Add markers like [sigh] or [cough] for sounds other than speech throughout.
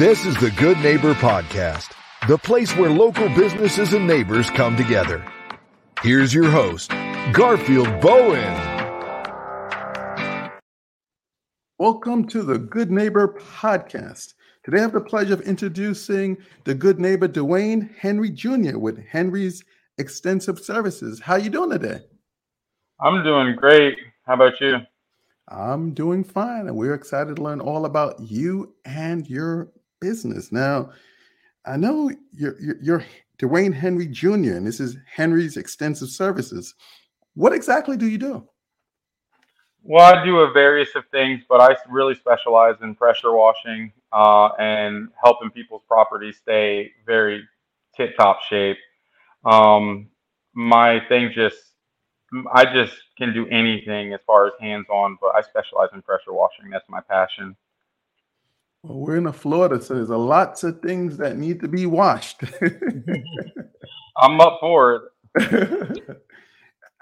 This is the Good Neighbor Podcast, the place where local businesses and neighbors come together. Here's your host, Garfield Bowen. Welcome to the Good Neighbor Podcast. Today I have the pleasure of introducing the good neighbor Duane Henry Jr. with Henry's Extensive Services. How you doing today? I'm doing great. How about you? I'm doing fine, and we're excited to learn all about you and your business. Now, I know you're, you're, you're Duane Henry Jr., and this is Henry's Extensive Services. What exactly do you do? Well, I do a various of things, but I really specialize in pressure washing uh, and helping people's properties stay very tip top shape. Um, my thing just, I just can do anything as far as hands on, but I specialize in pressure washing. That's my passion. Well, we're in Florida, so there's a lots of things that need to be washed. [laughs] I'm up for it.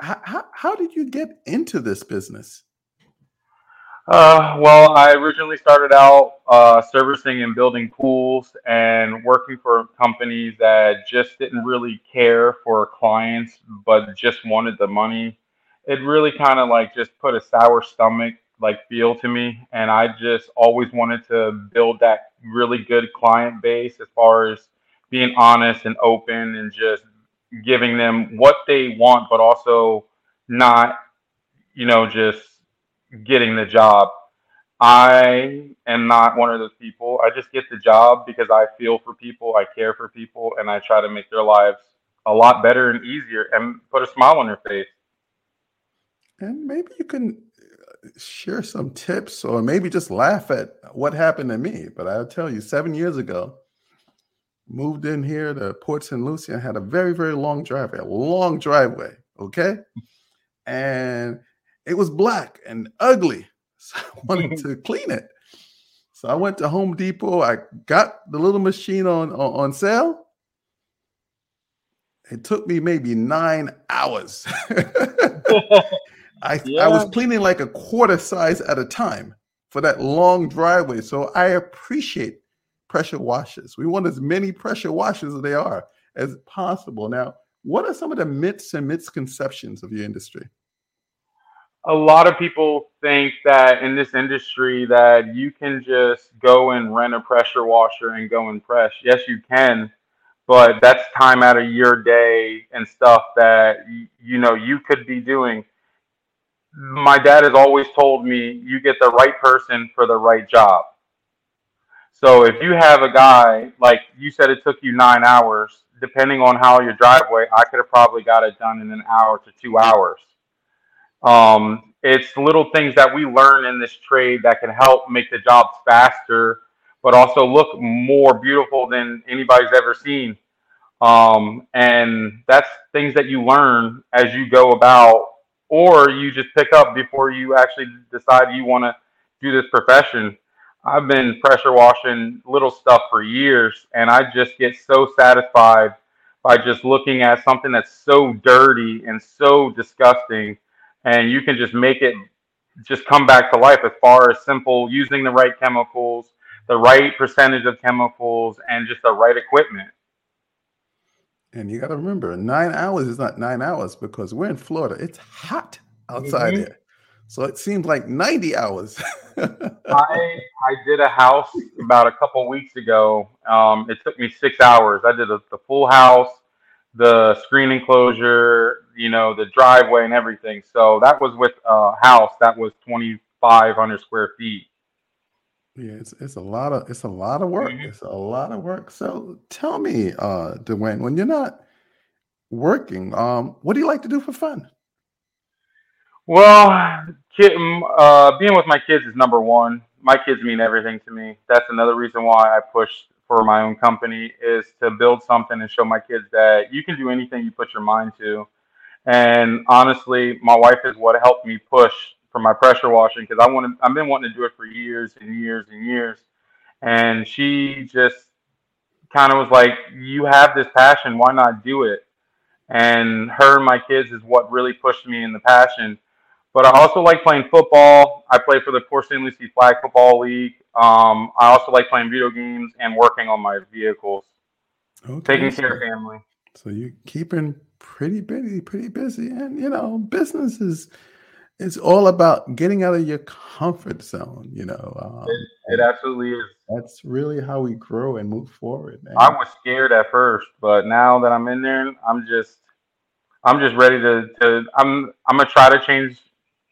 how, how, how, did you get into this business? Uh, well, I originally started out uh, servicing and building pools and working for companies that just didn't really care for clients, but just wanted the money. It really kind of like just put a sour stomach like feel to me. And i just always wanted to build that really good client base as far as being honest and open and just giving them what they want but also not you know just getting the job. I am not one of those people. I just get the job because i feel for people i care for people and i try to make their lives a lot better and easier and put a smile on their face. And maybe you can share some tips or maybe just laugh at what happened to me. But I'll tell you, seven years ago, moved in here to Port St. Lucie and had a very, very long driveway, a long driveway. Okay. And it was black and ugly. [laughs] So I wanted [laughs] to clean it. So I went to Home Depot. I got the little machine on, on, on sale. It took me maybe nine hours. [laughs] I yeah. I was cleaning like a quarter size at a time for that long driveway. So I appreciate pressure washers. We want as many pressure washers as they are as possible. Now, what are some of the myths and misconceptions of your industry? A lot of people think that in this industry that you can just go and rent a pressure washer and go and press. Yes, you can, but that's time out of your day and stuff that you know you could be doing my dad has always told me you get the right person for the right job. So if you have a guy, like you said, it took you nine hours, depending on how your driveway, I could have probably got it done in an hour to two hours. Um, it's little things that we learn in this trade that can help make the jobs faster, but also look more beautiful than anybody's ever seen. Um, and that's things that you learn as you go about or you just pick up before you actually decide you want to do this profession. I've been pressure washing little stuff for years, and I just get so satisfied by just looking at something that's so dirty and so disgusting, and you can just make it just come back to life as far as simple using the right chemicals, the right percentage of chemicals, and just the right equipment. And you got to remember, nine hours is not nine hours because we're in Florida. It's hot outside mm-hmm. here. So it seems like 90 hours. [laughs] I I did a house about a couple weeks ago. Um, it took me six hours. I did a, the full house, the screen enclosure, you know, the driveway and everything. So that was with a house that was 2,500 square feet. Yeah, it's it's a lot of it's a lot of work. Mm-hmm. It's a lot of work. So tell me, uh, Duane, when you're not working, um, what do you like to do for fun? Well, kid, uh, being with my kids is number one. My kids mean everything to me. That's another reason why I push for my own company is to build something and show my kids that you can do anything you put your mind to. And honestly, my wife is what helped me push for my pressure washing because I want I've been wanting to do it for years and years and years, and she just kind of was like, "You have this passion, why not do it?" And her and my kids is what really pushed me in the passion. but I also like playing football. I play for the Port St. Lucie Flag Football League. Um, I also like playing video games and working on my vehicles, okay, taking care of family. So you're keeping pretty busy, pretty busy, and you know, business is it's all about getting out of your comfort zone. You know, um, it, it, absolutely is. That's really how we grow and move forward. Man. I was scared at first, but now that I'm in there, I'm just, I'm just ready to, to I'm, I'm gonna try to change.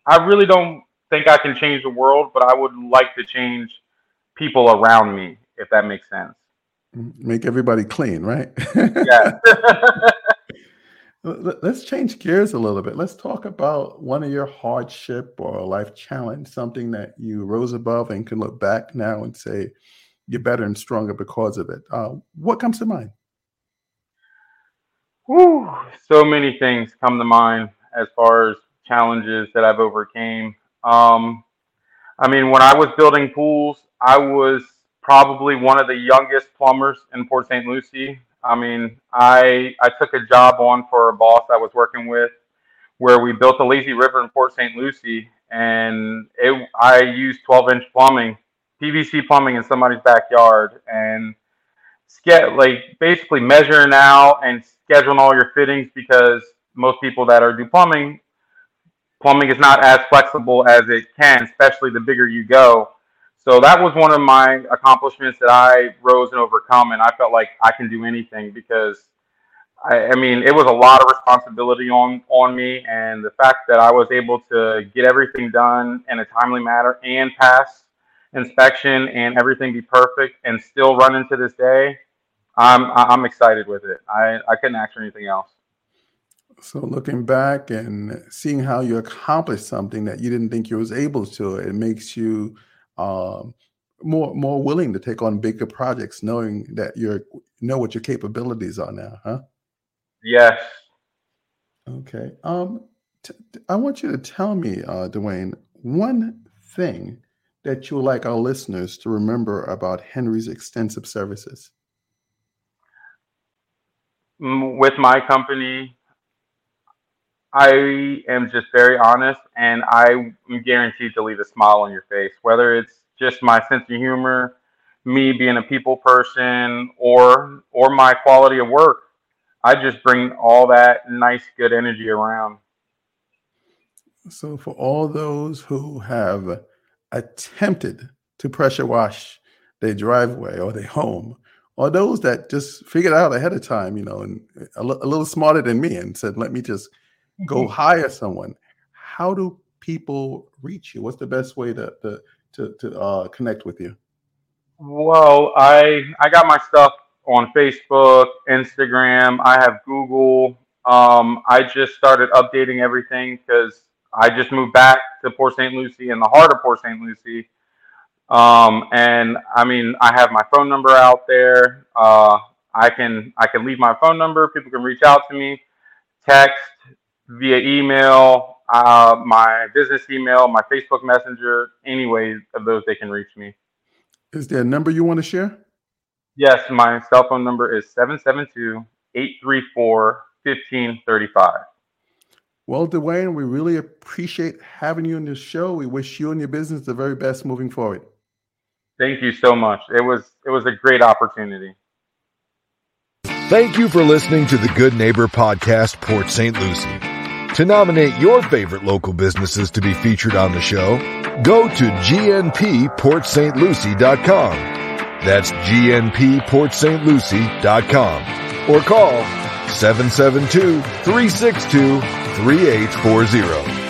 I really don't think I can change the world, but I would like to change people around me, if that makes sense. Make everybody clean, right? [laughs] yeah. [laughs] Let's change gears a little bit. Let's talk about one of your hardship or life challenge, something that you rose above and can look back now and say you're better and stronger because of it. Uh, what comes to mind? Whew, so many things come to mind as far as challenges that I've overcame. Um, I mean, when I was building pools, I was probably one of the youngest plumbers in Port St. Lucie. I mean, I I took a job on for a boss I was working with, where we built the lazy river in Port St. Lucie, and it I used 12 inch plumbing, PVC plumbing in somebody's backyard, and get like basically measuring out and scheduling all your fittings because most people that are do plumbing, plumbing is not as flexible as it can, especially the bigger you go. So that was one of my accomplishments that I rose and overcome, and I felt like I can do anything because I, I, mean it was a lot of responsibility on on me, and the fact that I was able to get everything done in a timely manner and pass inspection and everything be perfect and still run into this day, I'm I'm excited with it. I I couldn't ask for anything else. So looking back and seeing how you accomplished something that you didn't think you was able to, it makes you um, more more willing to take on bigger projects, knowing that you know what your capabilities are now, huh? Yes. Okay. Um, t- I want you to tell me, uh, Duane, one thing that you would like our listeners to remember about Henry's extensive services. With my company, I am just very honest and I'm guaranteed to leave a smile on your face, whether it's just my sense of humor, me being a people person, or or my quality of work. I just bring all that nice, good energy around. So, for all those who have attempted to pressure wash their driveway or their home, or those that just figured out ahead of time, you know, and a, l- a little smarter than me and said, let me just go [laughs] hire someone. How do people reach you? What's the best way to to to, to uh, connect with you? Well, I I got my stuff on Facebook, Instagram. I have Google. Um, I just started updating everything because I just moved back to Port St. Lucie in the heart of Port St. Lucie. Um, and I mean, I have my phone number out there. Uh, I can I can leave my phone number. People can reach out to me, text, via email, uh, my business email, my Facebook Messenger, any way of those they can reach me. Is there a number you want to share? Yes, my cell phone number is 772 834 1535. Well, Duane, we really appreciate having you on this show. We wish you and your business the very best moving forward. Thank you so much. It was it was a great opportunity. Thank you for listening to the Good Neighbor Podcast, Port St. Lucie. To nominate your favorite local businesses to be featured on the show, go to gnpportstlucie.com. That's gnpportstlucie.com or call 772-362-3840.